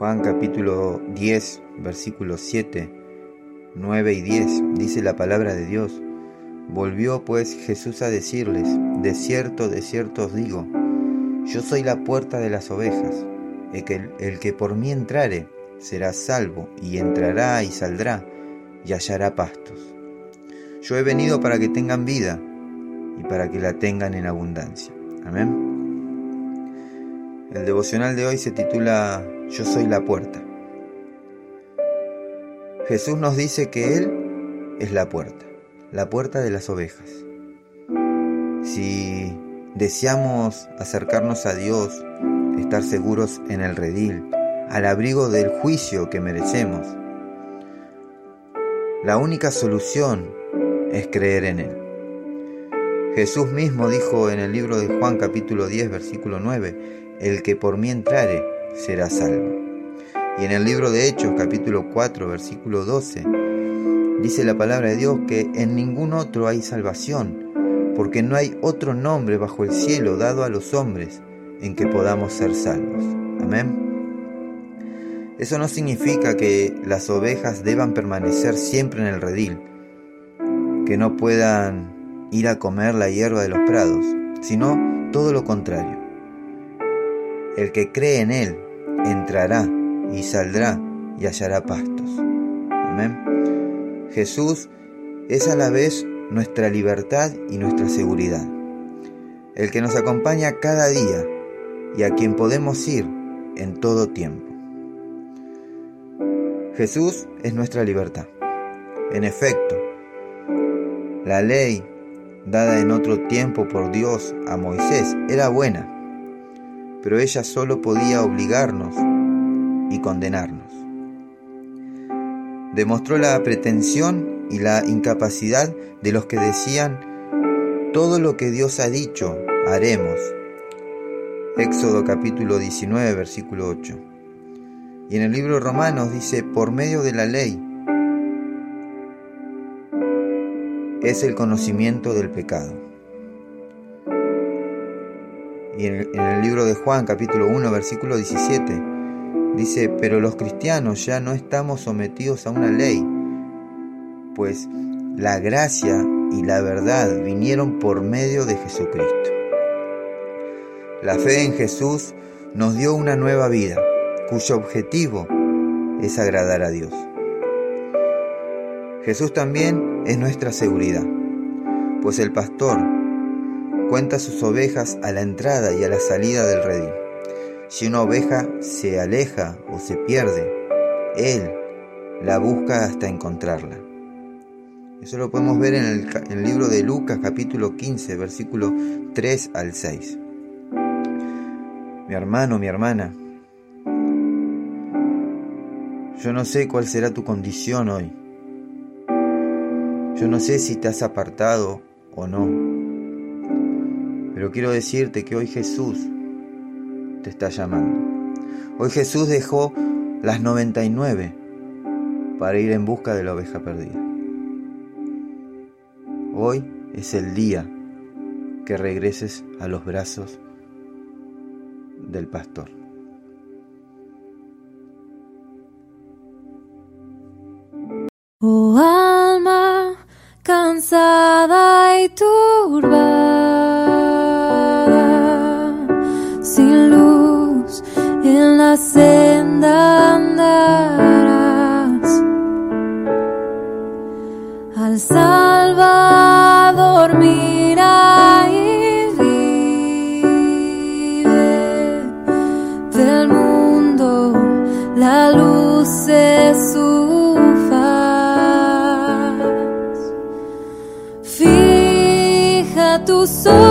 Juan capítulo 10, versículos 7, 9 y 10, dice la palabra de Dios. Volvió pues Jesús a decirles, de cierto, de cierto os digo, yo soy la puerta de las ovejas, el que, el que por mí entrare será salvo, y entrará y saldrá, y hallará pastos. Yo he venido para que tengan vida, y para que la tengan en abundancia. Amén. El devocional de hoy se titula Yo soy la puerta. Jesús nos dice que Él es la puerta, la puerta de las ovejas. Si deseamos acercarnos a Dios, estar seguros en el redil, al abrigo del juicio que merecemos, la única solución es creer en Él. Jesús mismo dijo en el libro de Juan capítulo 10 versículo 9, el que por mí entrare será salvo. Y en el libro de Hechos capítulo 4 versículo 12 dice la palabra de Dios que en ningún otro hay salvación, porque no hay otro nombre bajo el cielo dado a los hombres en que podamos ser salvos. Amén. Eso no significa que las ovejas deban permanecer siempre en el redil, que no puedan ir a comer la hierba de los prados, sino todo lo contrario. El que cree en Él entrará y saldrá y hallará pastos. Amén. Jesús es a la vez nuestra libertad y nuestra seguridad. El que nos acompaña cada día y a quien podemos ir en todo tiempo. Jesús es nuestra libertad. En efecto, la ley dada en otro tiempo por Dios a Moisés, era buena, pero ella solo podía obligarnos y condenarnos. Demostró la pretensión y la incapacidad de los que decían, todo lo que Dios ha dicho, haremos. Éxodo capítulo 19, versículo 8. Y en el libro de Romanos dice, por medio de la ley, es el conocimiento del pecado. Y en el, libro de Juan, capítulo 1, versículo 17, dice, pero los cristianos ya no estamos sometidos a una ley, pues la gracia y la verdad vinieron por medio de Jesucristo. La fe en Jesús nos dio una nueva vida, cuyo objetivo es agradar a Dios. Jesús también es nuestra seguridad, pues el pastor cuenta sus ovejas a la entrada y a la salida del redil. Si una oveja se aleja o se pierde, Él la busca hasta encontrarla. Eso lo podemos ver en el, en el libro de Lucas capítulo 15, versículo 3 al 6. Mi hermano, mi hermana, yo no sé cuál será tu condición hoy. Yo no sé si te has apartado o no, pero quiero decirte que hoy Jesús te está llamando. Hoy Jesús dejó las 99 para ir en busca de la oveja perdida. Hoy es el día que regreses a los brazos del pastor. Oh alma cansada y turbada, en la senda andarás. Al Salvador mira y vive del mundo la luz es su faz. Fija tus ojos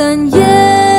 三月。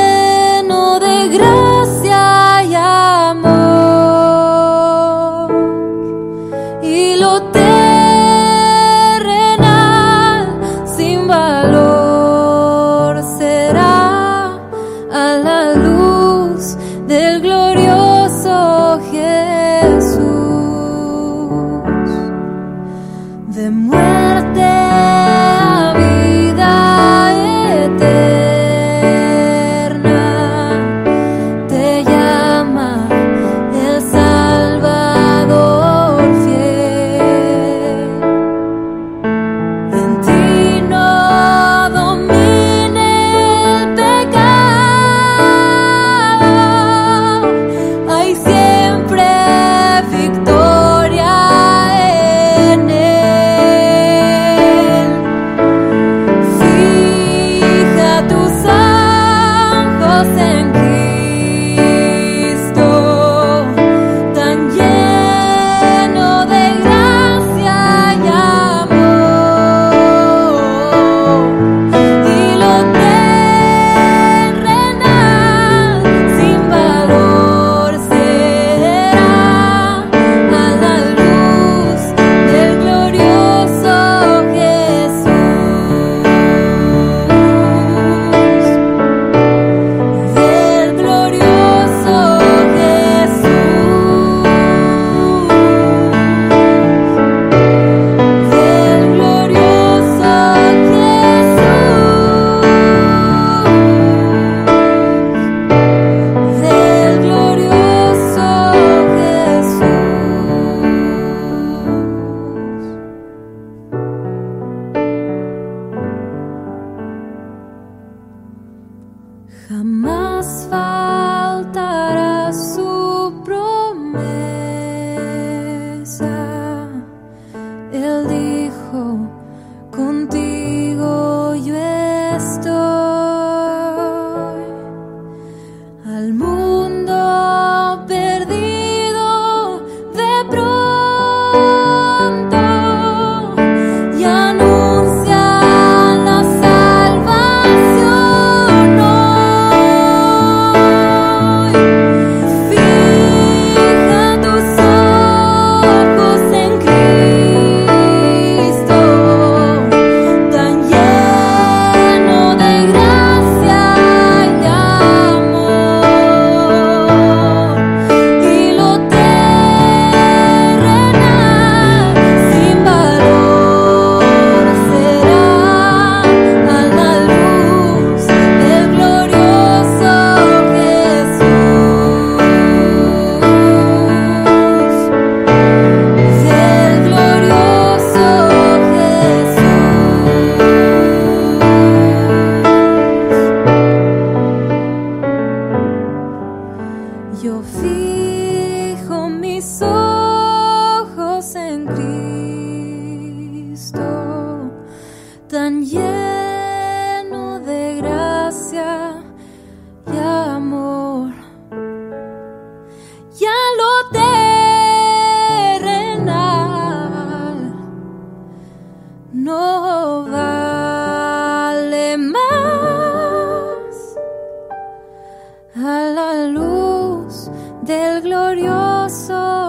hope de amor. Ya lo terrenal no vale más a la luz del glorioso.